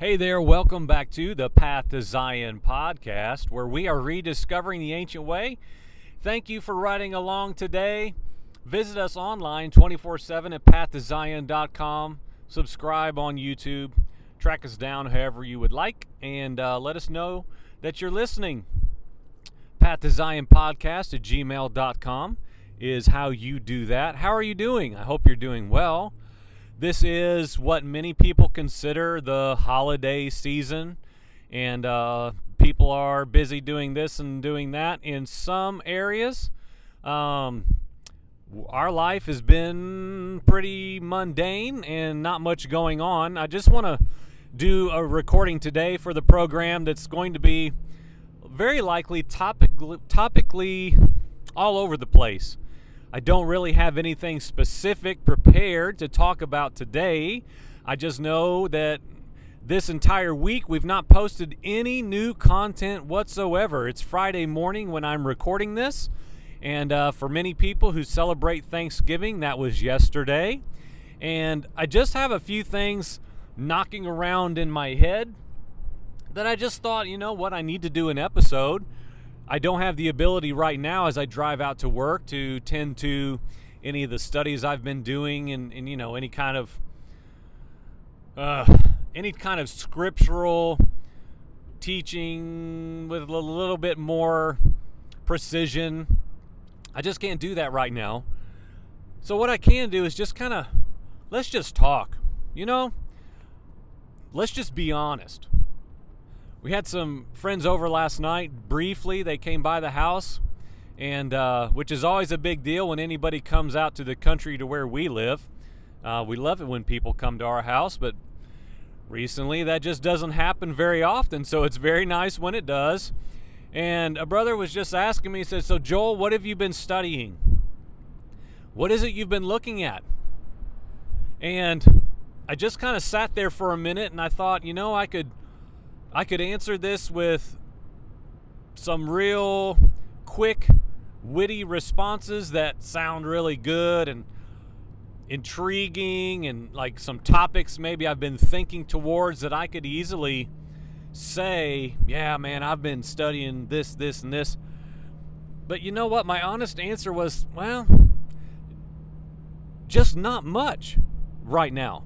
Hey there, welcome back to the Path to Zion podcast, where we are rediscovering the ancient way. Thank you for riding along today. Visit us online 24 7 at pathtozion.com. Subscribe on YouTube. Track us down however you would like, and uh, let us know that you're listening. Path to Zion podcast at gmail.com is how you do that. How are you doing? I hope you're doing well. This is what many people consider the holiday season, and uh, people are busy doing this and doing that in some areas. Um, our life has been pretty mundane and not much going on. I just want to do a recording today for the program that's going to be very likely topic, topically all over the place. I don't really have anything specific prepared to talk about today. I just know that this entire week we've not posted any new content whatsoever. It's Friday morning when I'm recording this. And uh, for many people who celebrate Thanksgiving, that was yesterday. And I just have a few things knocking around in my head that I just thought, you know what, I need to do an episode. I don't have the ability right now as I drive out to work to tend to any of the studies I've been doing and, and you know any kind of uh, any kind of scriptural teaching with a little bit more precision. I just can't do that right now. So what I can do is just kind of let's just talk. You know, let's just be honest. We had some friends over last night. Briefly, they came by the house, and uh, which is always a big deal when anybody comes out to the country to where we live. Uh, we love it when people come to our house, but recently that just doesn't happen very often. So it's very nice when it does. And a brother was just asking me, he said, So, Joel, what have you been studying? What is it you've been looking at? And I just kind of sat there for a minute and I thought, you know, I could I could answer this with some real quick, witty responses that sound really good and intriguing and like some topics maybe I've been thinking towards that I could easily say, yeah, man, I've been studying this, this, and this. But you know what? My honest answer was, well, just not much right now.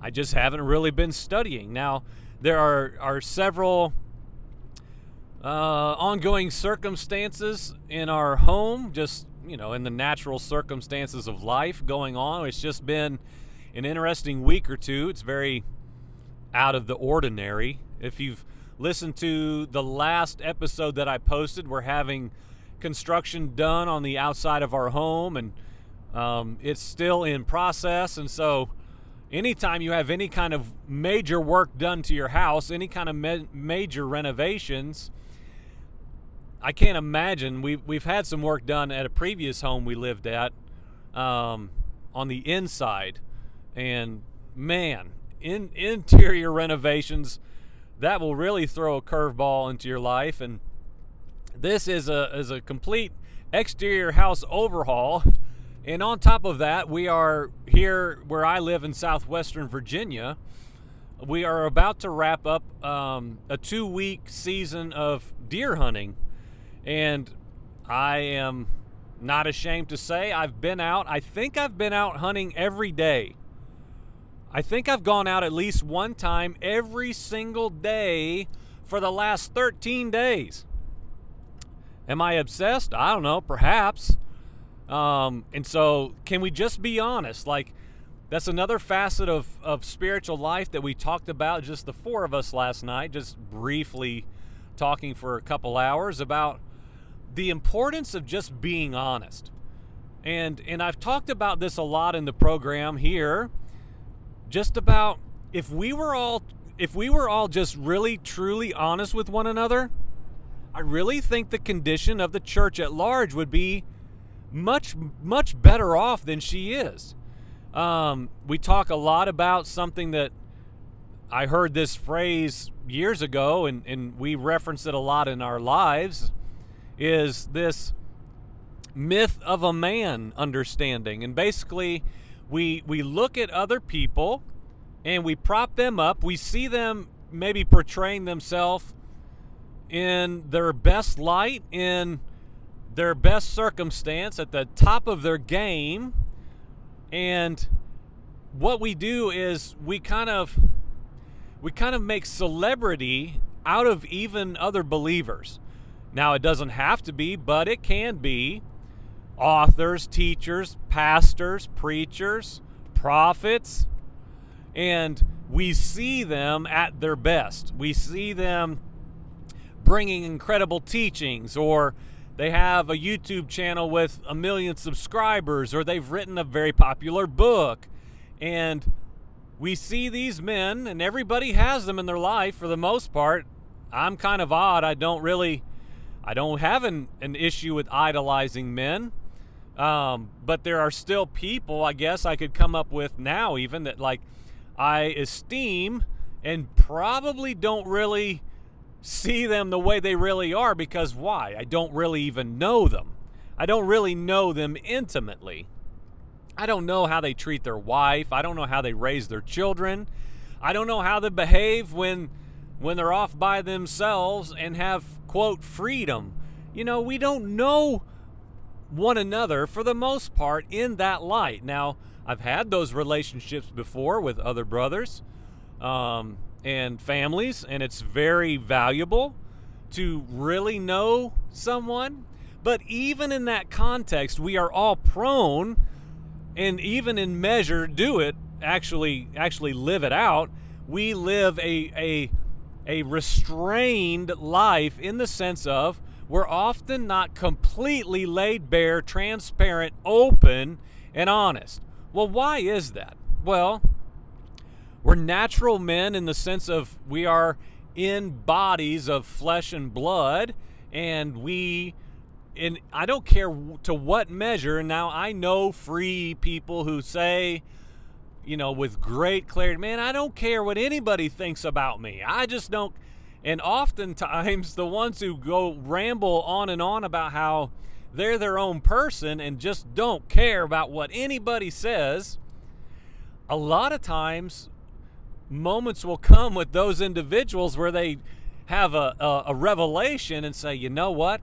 I just haven't really been studying. Now, there are, are several uh, ongoing circumstances in our home, just, you know, in the natural circumstances of life going on. It's just been an interesting week or two. It's very out of the ordinary. If you've listened to the last episode that I posted, we're having construction done on the outside of our home, and um, it's still in process. And so, anytime you have any kind of major work done to your house, any kind of ma- major renovations, I can't imagine. We've, we've had some work done at a previous home we lived at um, on the inside. And man, in interior renovations, that will really throw a curveball into your life. And this is a, is a complete exterior house overhaul. And on top of that, we are here where I live in southwestern Virginia. We are about to wrap up um, a two week season of deer hunting. And I am not ashamed to say I've been out. I think I've been out hunting every day. I think I've gone out at least one time every single day for the last 13 days. Am I obsessed? I don't know, perhaps. Um, and so, can we just be honest? Like, that's another facet of, of spiritual life that we talked about, just the four of us last night, just briefly talking for a couple hours about the importance of just being honest. And, and I've talked about this a lot in the program here, just about if we were all if we were all just really truly honest with one another, I really think the condition of the church at large would be much much better off than she is. Um, we talk a lot about something that I heard this phrase years ago, and, and we reference it a lot in our lives. Is this myth of a man understanding? And basically, we we look at other people and we prop them up. We see them maybe portraying themselves in their best light, in their best circumstance, at the top of their game. And what we do is we kind of we kind of make celebrity out of even other believers. Now it doesn't have to be, but it can be authors, teachers, pastors, preachers, prophets, and we see them at their best. We see them bringing incredible teachings, or they have a YouTube channel with a million subscribers, or they've written a very popular book. And we see these men, and everybody has them in their life for the most part. I'm kind of odd. I don't really, I don't have an, an issue with idolizing men. Um, but there are still people, I guess, I could come up with now, even that like I esteem and probably don't really see them the way they really are because why? I don't really even know them. I don't really know them intimately. I don't know how they treat their wife. I don't know how they raise their children. I don't know how they behave when when they're off by themselves and have quote freedom. You know, we don't know one another for the most part in that light. Now, I've had those relationships before with other brothers um, and families, and it's very valuable to really know someone. But even in that context, we are all prone, and even in measure, do it actually actually live it out. We live a a a restrained life in the sense of we're often not completely laid bare, transparent, open, and honest. Well, why is that? Well, we're natural men in the sense of we are in bodies of flesh and blood, and we and I don't care to what measure. Now I know free people who say, you know, with great clarity, man, I don't care what anybody thinks about me. I just don't and oftentimes, the ones who go ramble on and on about how they're their own person and just don't care about what anybody says, a lot of times, moments will come with those individuals where they have a, a, a revelation and say, you know what?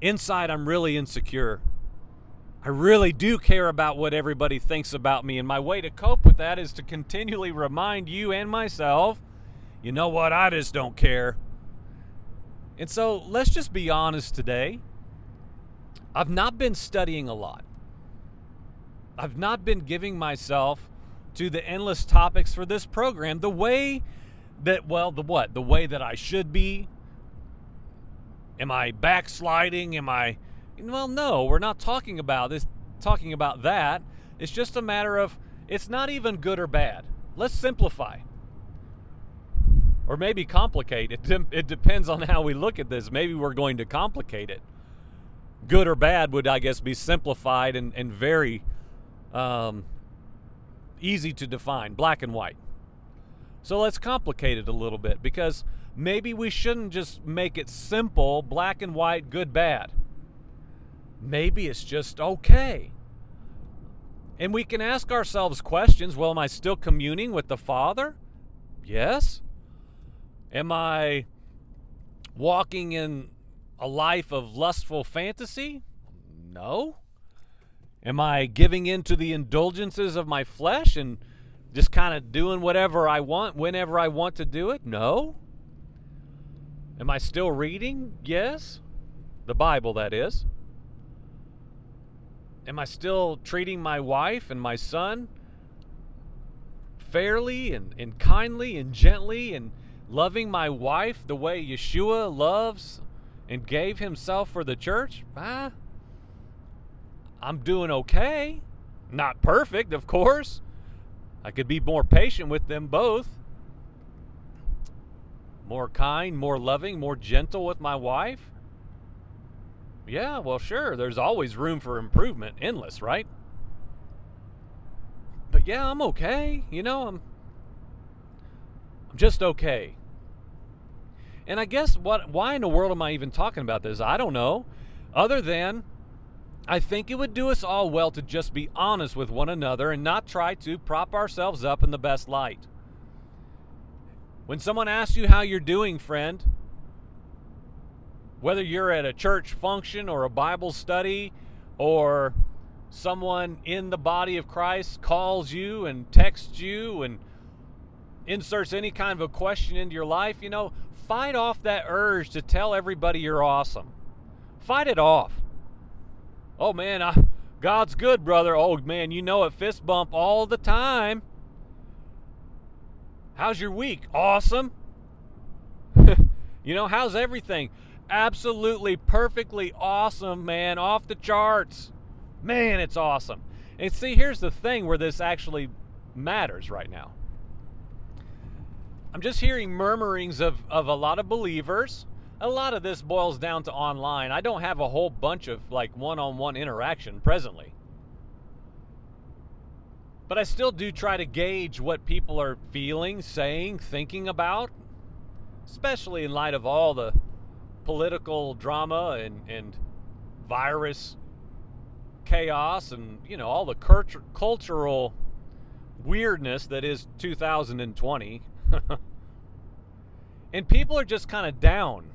Inside, I'm really insecure. I really do care about what everybody thinks about me. And my way to cope with that is to continually remind you and myself you know what? I just don't care. And so let's just be honest today. I've not been studying a lot. I've not been giving myself to the endless topics for this program the way that, well, the what? The way that I should be. Am I backsliding? Am I. Well, no, we're not talking about this, talking about that. It's just a matter of it's not even good or bad. Let's simplify or maybe complicate it. It depends on how we look at this. Maybe we're going to complicate it. Good or bad would, I guess, be simplified and, and very um, easy to define, black and white. So let's complicate it a little bit because maybe we shouldn't just make it simple, black and white, good, bad. Maybe it's just okay. And we can ask ourselves questions well, am I still communing with the Father? Yes. Am I walking in a life of lustful fantasy? No. Am I giving in to the indulgences of my flesh and just kind of doing whatever I want whenever I want to do it? No. Am I still reading? Yes. The Bible, that is. Am I still treating my wife and my son fairly and, and kindly and gently and loving my wife the way Yeshua loves and gave himself for the church, ah, I'm doing okay. Not perfect, of course. I could be more patient with them both. More kind, more loving, more gentle with my wife. Yeah, well, sure, there's always room for improvement, endless, right? But yeah, I'm okay. You know, I'm I'm just okay. And I guess what why in the world am I even talking about this? I don't know. Other than I think it would do us all well to just be honest with one another and not try to prop ourselves up in the best light. When someone asks you how you're doing, friend, whether you're at a church function or a Bible study or someone in the body of Christ calls you and texts you and inserts any kind of a question into your life, you know, fight off that urge to tell everybody you're awesome. Fight it off. Oh man, I, God's good, brother. Oh man, you know it fist bump all the time. How's your week? Awesome. you know, how's everything? Absolutely perfectly awesome, man. Off the charts. Man, it's awesome. And see, here's the thing where this actually matters right now. I'm just hearing murmurings of, of a lot of believers. A lot of this boils down to online. I don't have a whole bunch of like one on one interaction presently. But I still do try to gauge what people are feeling, saying, thinking about, especially in light of all the political drama and, and virus chaos and, you know, all the cult- cultural weirdness that is 2020. and people are just kind of down,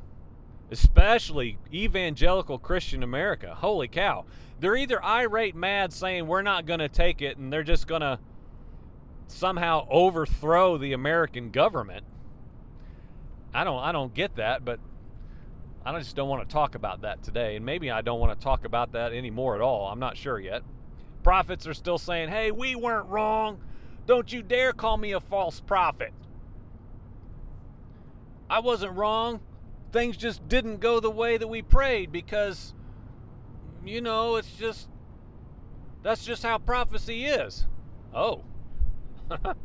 especially evangelical Christian America. Holy cow. They're either irate mad saying we're not going to take it and they're just going to somehow overthrow the American government. I don't I don't get that, but I just don't want to talk about that today. And maybe I don't want to talk about that anymore at all. I'm not sure yet. Prophets are still saying, hey, we weren't wrong. Don't you dare call me a false prophet. I wasn't wrong. Things just didn't go the way that we prayed because, you know, it's just, that's just how prophecy is. Oh.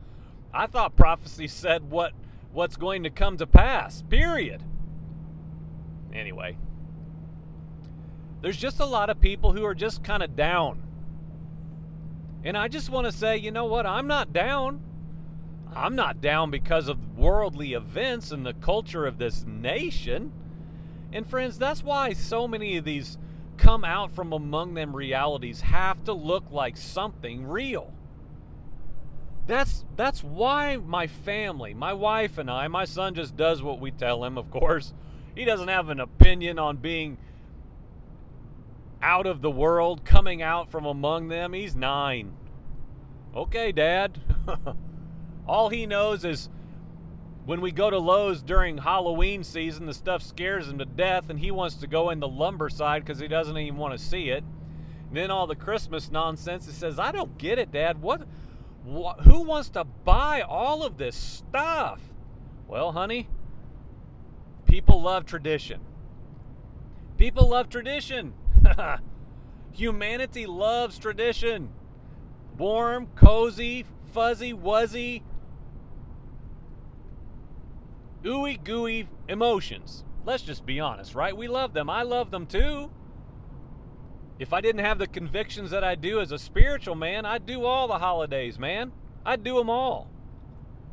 I thought prophecy said what what's going to come to pass. Period. Anyway, there's just a lot of people who are just kind of down. And I just want to say, you know what? I'm not down. I'm not down because of worldly events and the culture of this nation. And friends, that's why so many of these come out from among them realities have to look like something real. That's that's why my family, my wife and I, my son just does what we tell him, of course. He doesn't have an opinion on being out of the world, coming out from among them. He's nine. Okay, Dad. All he knows is when we go to Lowe's during Halloween season, the stuff scares him to death, and he wants to go in the lumber side because he doesn't even want to see it. And then all the Christmas nonsense. He says, "I don't get it, Dad. What? Wh- who wants to buy all of this stuff?" Well, honey, People love tradition. People love tradition. Humanity loves tradition. Warm, cozy, fuzzy, wuzzy, ooey gooey emotions. Let's just be honest, right? We love them. I love them too. If I didn't have the convictions that I do as a spiritual man, I'd do all the holidays, man. I'd do them all.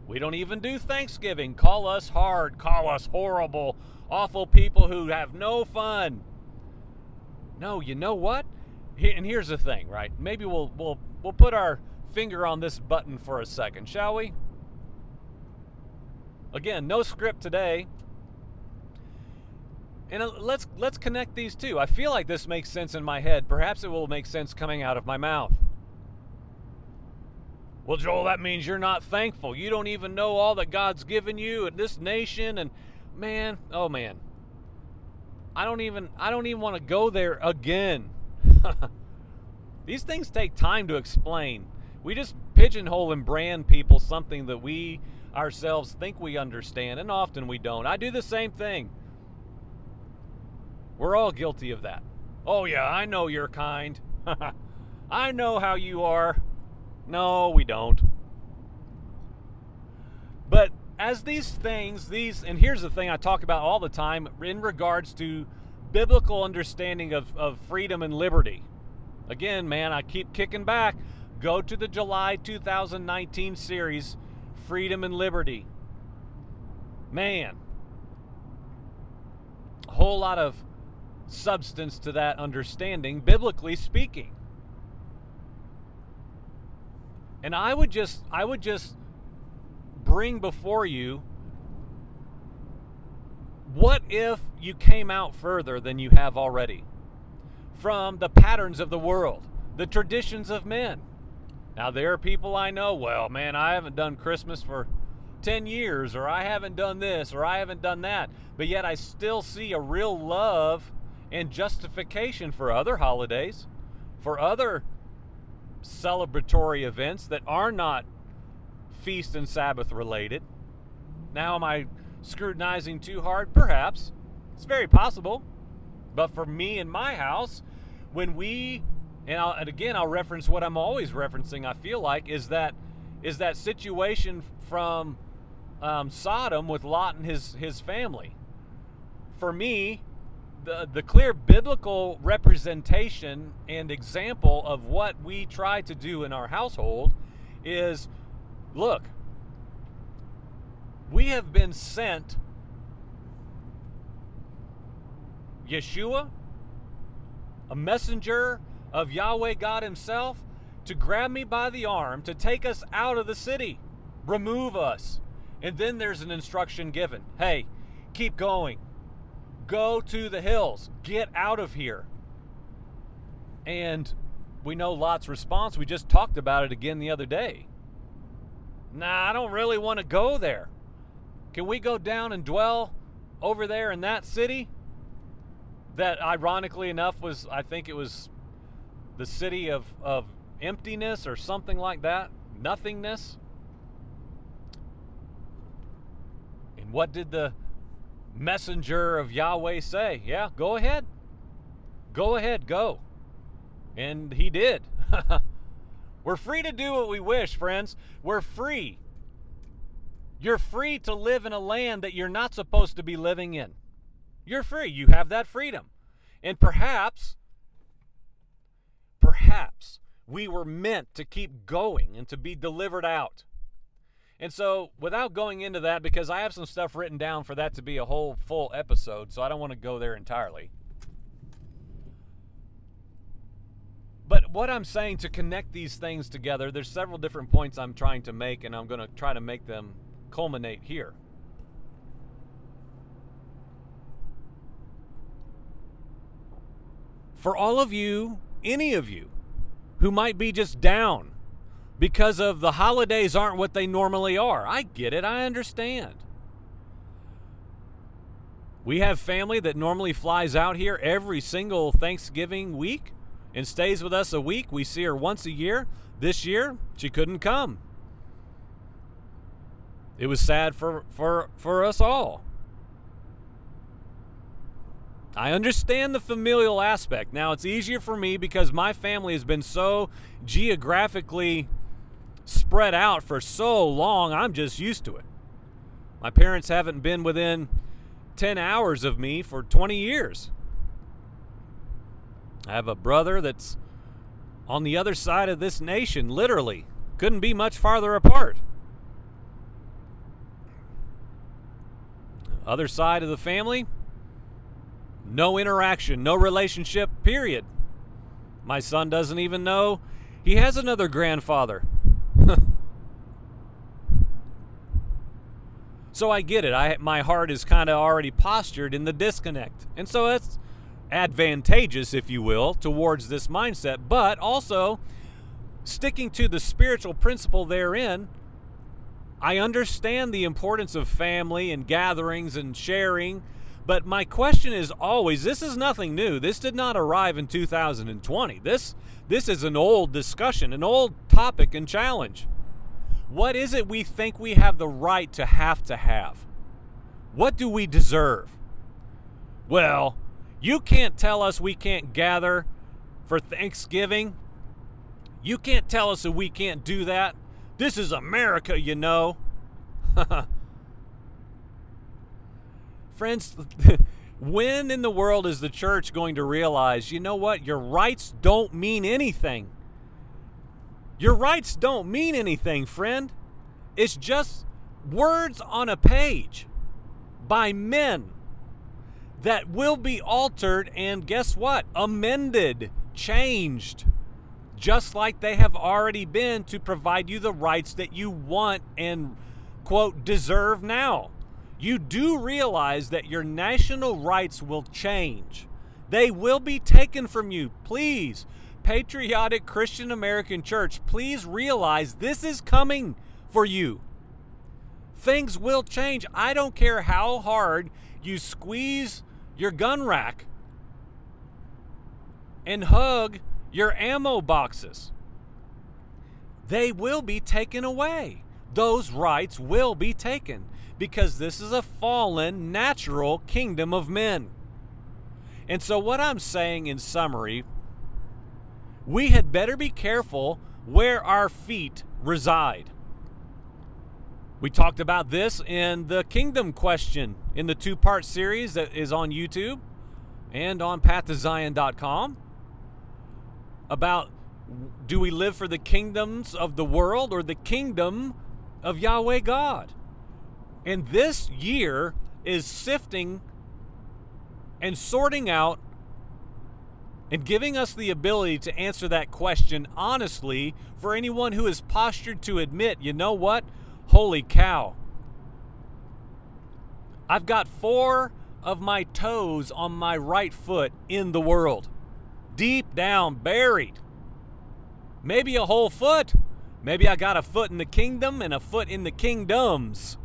We don't even do Thanksgiving. Call us hard. Call us horrible, awful people who have no fun. No, you know what? And here's the thing, right? Maybe we'll we'll we'll put our finger on this button for a second, shall we? Again, no script today. And uh, let's let's connect these two. I feel like this makes sense in my head. Perhaps it will make sense coming out of my mouth. Well, Joel, that means you're not thankful. You don't even know all that God's given you and this nation and man, oh man. I don't even I don't even want to go there again. These things take time to explain. We just pigeonhole and brand people something that we ourselves think we understand and often we don't. I do the same thing. We're all guilty of that. Oh yeah, I know you're kind. I know how you are. No, we don't. But as these things, these, and here's the thing I talk about all the time in regards to biblical understanding of, of freedom and liberty. Again, man, I keep kicking back. Go to the July 2019 series, Freedom and Liberty. Man, a whole lot of substance to that understanding, biblically speaking. And I would just I would just bring before you What if you came out further than you have already from the patterns of the world, the traditions of men? Now, there are people I know, well, man, I haven't done Christmas for 10 years, or I haven't done this, or I haven't done that, but yet I still see a real love and justification for other holidays, for other celebratory events that are not feast and Sabbath related. Now, am I scrutinizing too hard? Perhaps. It's very possible. But for me and my house, when we and, I'll, and again I'll reference what I'm always referencing. I feel like is that is that situation from um, Sodom with Lot and his his family. For me, the the clear biblical representation and example of what we try to do in our household is, look, we have been sent Yeshua, a messenger of Yahweh God Himself to grab me by the arm, to take us out of the city, remove us. And then there's an instruction given hey, keep going. Go to the hills. Get out of here. And we know Lot's response. We just talked about it again the other day. Nah, I don't really want to go there. Can we go down and dwell over there in that city? That ironically enough was, I think it was the city of, of emptiness or something like that, nothingness. And what did the messenger of Yahweh say? Yeah, go ahead. Go ahead, go. And he did. We're free to do what we wish, friends. We're free. You're free to live in a land that you're not supposed to be living in. You're free. You have that freedom. And perhaps perhaps we were meant to keep going and to be delivered out. And so, without going into that, because I have some stuff written down for that to be a whole full episode, so I don't want to go there entirely. But what I'm saying to connect these things together, there's several different points I'm trying to make, and I'm going to try to make them culminate here. For all of you any of you who might be just down because of the holidays aren't what they normally are. I get it, I understand. We have family that normally flies out here every single Thanksgiving week and stays with us a week. We see her once a year. This year, she couldn't come. It was sad for, for, for us all. I understand the familial aspect. Now, it's easier for me because my family has been so geographically spread out for so long, I'm just used to it. My parents haven't been within 10 hours of me for 20 years. I have a brother that's on the other side of this nation, literally. Couldn't be much farther apart. Other side of the family, no interaction, no relationship, period. My son doesn't even know he has another grandfather. so I get it. I my heart is kind of already postured in the disconnect. And so it's advantageous if you will towards this mindset, but also sticking to the spiritual principle therein. I understand the importance of family and gatherings and sharing but my question is always this is nothing new. This did not arrive in 2020. This this is an old discussion, an old topic and challenge. What is it we think we have the right to have to have? What do we deserve? Well, you can't tell us we can't gather for Thanksgiving. You can't tell us that we can't do that. This is America, you know. Friends, when in the world is the church going to realize, you know what, your rights don't mean anything? Your rights don't mean anything, friend. It's just words on a page by men that will be altered and guess what? Amended, changed, just like they have already been to provide you the rights that you want and, quote, deserve now. You do realize that your national rights will change. They will be taken from you. Please, patriotic Christian American church, please realize this is coming for you. Things will change. I don't care how hard you squeeze your gun rack and hug your ammo boxes. They will be taken away. Those rights will be taken because this is a fallen, natural kingdom of men. And so, what I'm saying in summary, we had better be careful where our feet reside. We talked about this in the Kingdom Question in the two part series that is on YouTube and on pathtozion.com about do we live for the kingdoms of the world or the kingdom of Yahweh God? And this year is sifting and sorting out and giving us the ability to answer that question honestly for anyone who is postured to admit, you know what? Holy cow. I've got four of my toes on my right foot in the world, deep down, buried. Maybe a whole foot. Maybe I got a foot in the kingdom and a foot in the kingdoms.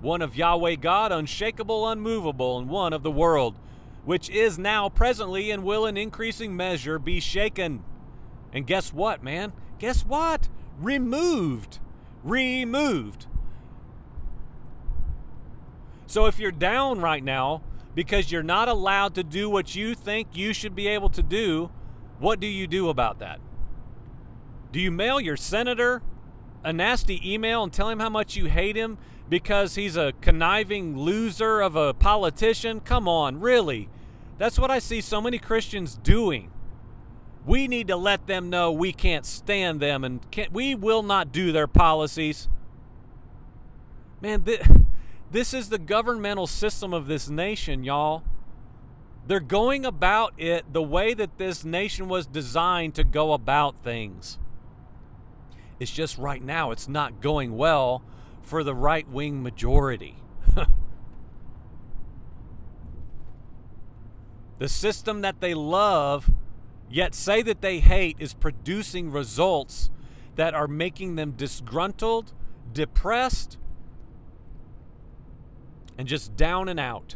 One of Yahweh God, unshakable, unmovable, and one of the world, which is now presently and will in increasing measure be shaken. And guess what, man? Guess what? Removed removed. So if you're down right now because you're not allowed to do what you think you should be able to do, what do you do about that? Do you mail your senator a nasty email and tell him how much you hate him because he's a conniving loser of a politician? Come on, really? That's what I see so many Christians doing. We need to let them know we can't stand them and we will not do their policies. Man, th- this is the governmental system of this nation, y'all. They're going about it the way that this nation was designed to go about things. It's just right now, it's not going well for the right wing majority. the system that they love yet say that they hate is producing results that are making them disgruntled, depressed, and just down and out.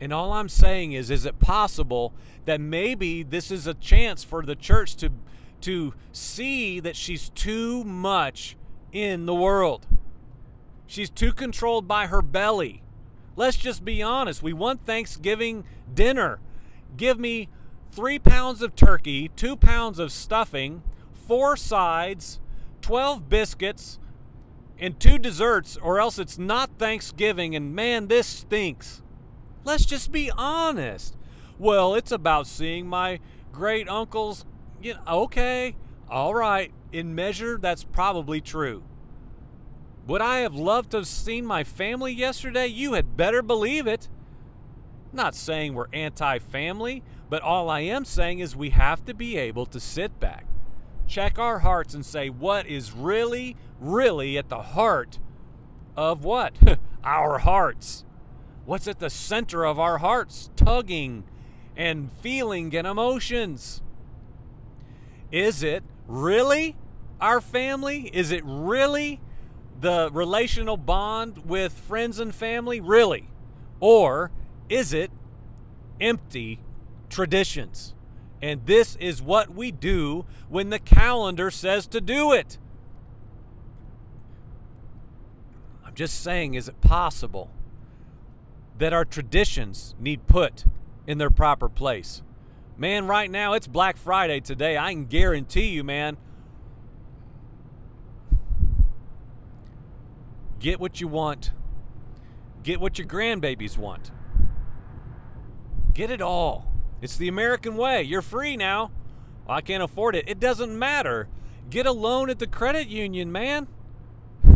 And all I'm saying is is it possible that maybe this is a chance for the church to to see that she's too much in the world. She's too controlled by her belly. Let's just be honest. We want Thanksgiving dinner. Give me three pounds of turkey, two pounds of stuffing, four sides, 12 biscuits, and two desserts, or else it's not Thanksgiving, and man, this stinks. Let's just be honest. Well, it's about seeing my great uncle's. You know, okay, all right. In measure, that's probably true. Would I have loved to have seen my family yesterday? You had better believe it. Not saying we're anti family, but all I am saying is we have to be able to sit back, check our hearts, and say what is really, really at the heart of what? our hearts. What's at the center of our hearts? Tugging and feeling and emotions. Is it really our family? Is it really the relational bond with friends and family? Really? Or is it empty traditions? And this is what we do when the calendar says to do it. I'm just saying, is it possible that our traditions need put in their proper place? Man, right now it's Black Friday today. I can guarantee you, man. Get what you want. Get what your grandbabies want. Get it all. It's the American way. You're free now. Well, I can't afford it. It doesn't matter. Get a loan at the credit union, man.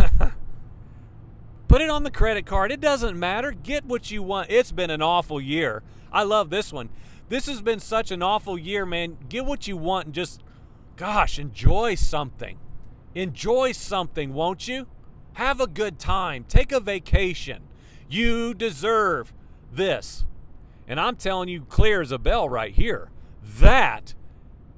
Put it on the credit card. It doesn't matter. Get what you want. It's been an awful year. I love this one. This has been such an awful year, man. Get what you want and just, gosh, enjoy something. Enjoy something, won't you? Have a good time. Take a vacation. You deserve this. And I'm telling you, clear as a bell right here. That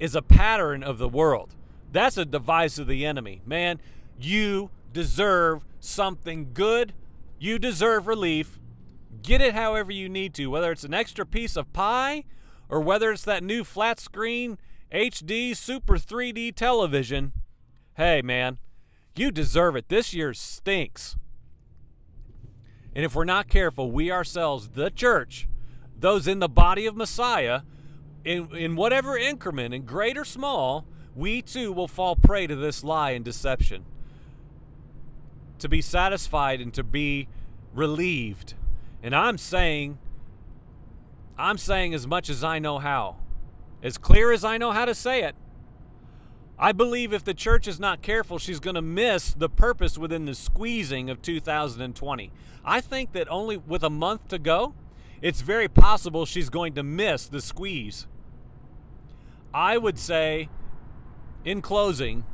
is a pattern of the world. That's a device of the enemy. Man, you deserve something good. You deserve relief. Get it however you need to, whether it's an extra piece of pie or whether it's that new flat screen HD Super 3D television. Hey, man, you deserve it. This year stinks. And if we're not careful, we ourselves, the church, those in the body of Messiah, in, in whatever increment, in great or small, we too will fall prey to this lie and deception. To be satisfied and to be relieved. And I'm saying, I'm saying as much as I know how, as clear as I know how to say it. I believe if the church is not careful, she's going to miss the purpose within the squeezing of 2020. I think that only with a month to go, it's very possible she's going to miss the squeeze. I would say, in closing,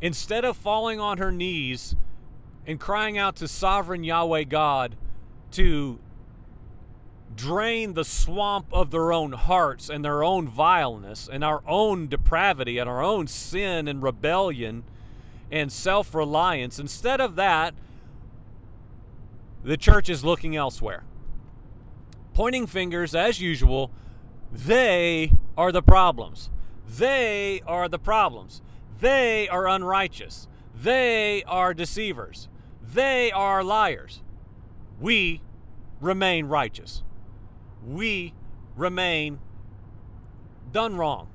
instead of falling on her knees and crying out to sovereign Yahweh God to drain the swamp of their own hearts and their own vileness and our own depravity and our own sin and rebellion and self reliance. Instead of that, the church is looking elsewhere. Pointing fingers, as usual, they are the problems. They are the problems. They are unrighteous. They are deceivers. They are liars. We remain righteous we remain done wrong.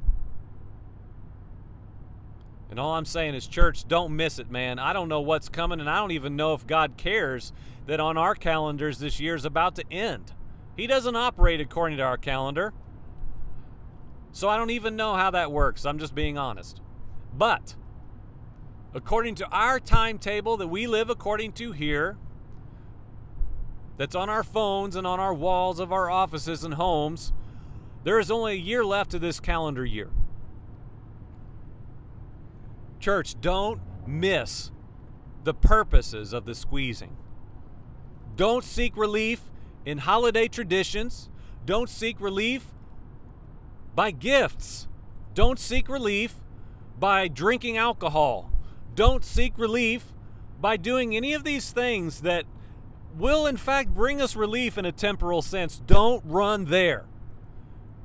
And all I'm saying is, church, don't miss it, man. I don't know what's coming, and I don't even know if God cares that on our calendars this year is about to end. He doesn't operate according to our calendar. So I don't even know how that works. I'm just being honest. But according to our timetable that we live according to here, that's on our phones and on our walls of our offices and homes, there is only a year left of this calendar year. Church, don't miss the purposes of the squeezing. Don't seek relief in holiday traditions. Don't seek relief by gifts. Don't seek relief by drinking alcohol. Don't seek relief by doing any of these things that will in fact bring us relief in a temporal sense. Don't run there.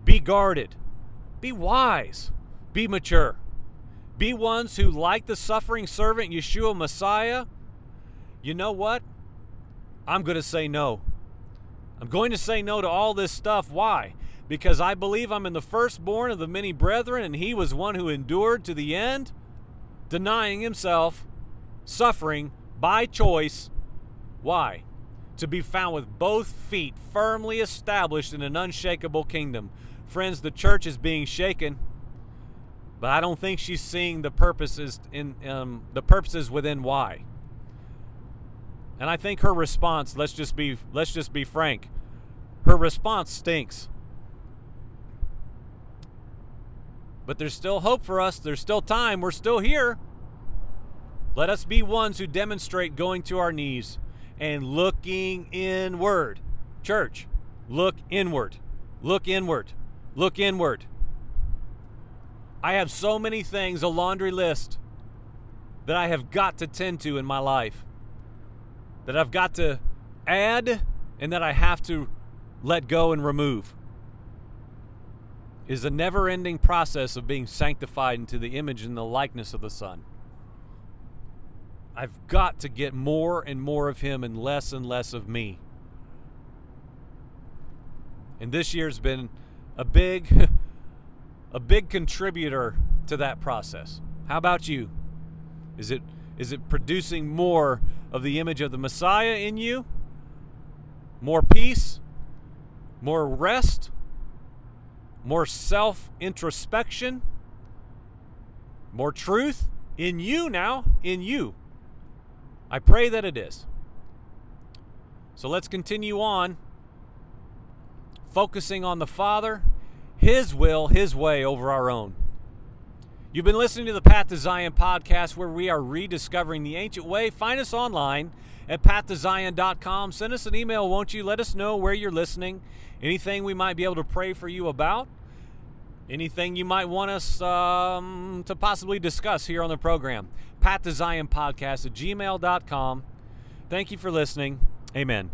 Be guarded. Be wise. Be mature. Be ones who, like the suffering servant Yeshua Messiah, you know what? I'm going to say no. I'm going to say no to all this stuff. Why? Because I believe I'm in the firstborn of the many brethren, and he was one who endured to the end, denying himself, suffering by choice. Why? To be found with both feet firmly established in an unshakable kingdom. Friends, the church is being shaken, but I don't think she's seeing the purposes in um, the purposes within why. And I think her response, let's just be let's just be frank, her response stinks. But there's still hope for us. There's still time. We're still here. Let us be ones who demonstrate going to our knees and looking inward. Church, look inward. Look inward. Look inward. I have so many things, a laundry list, that I have got to tend to in my life, that I've got to add, and that I have to let go and remove. Is a never ending process of being sanctified into the image and the likeness of the Son. I've got to get more and more of him and less and less of me. And this year's been a big a big contributor to that process. How about you? Is it is it producing more of the image of the Messiah in you? More peace? More rest? More self introspection? More truth in you now, in you. I pray that it is. So let's continue on, focusing on the Father, His will, His way over our own. You've been listening to the Path to Zion podcast where we are rediscovering the ancient way. Find us online at pathtozion.com. Send us an email, won't you? Let us know where you're listening, anything we might be able to pray for you about, anything you might want us um, to possibly discuss here on the program. Path to Zion podcast at gmail.com. Thank you for listening. Amen.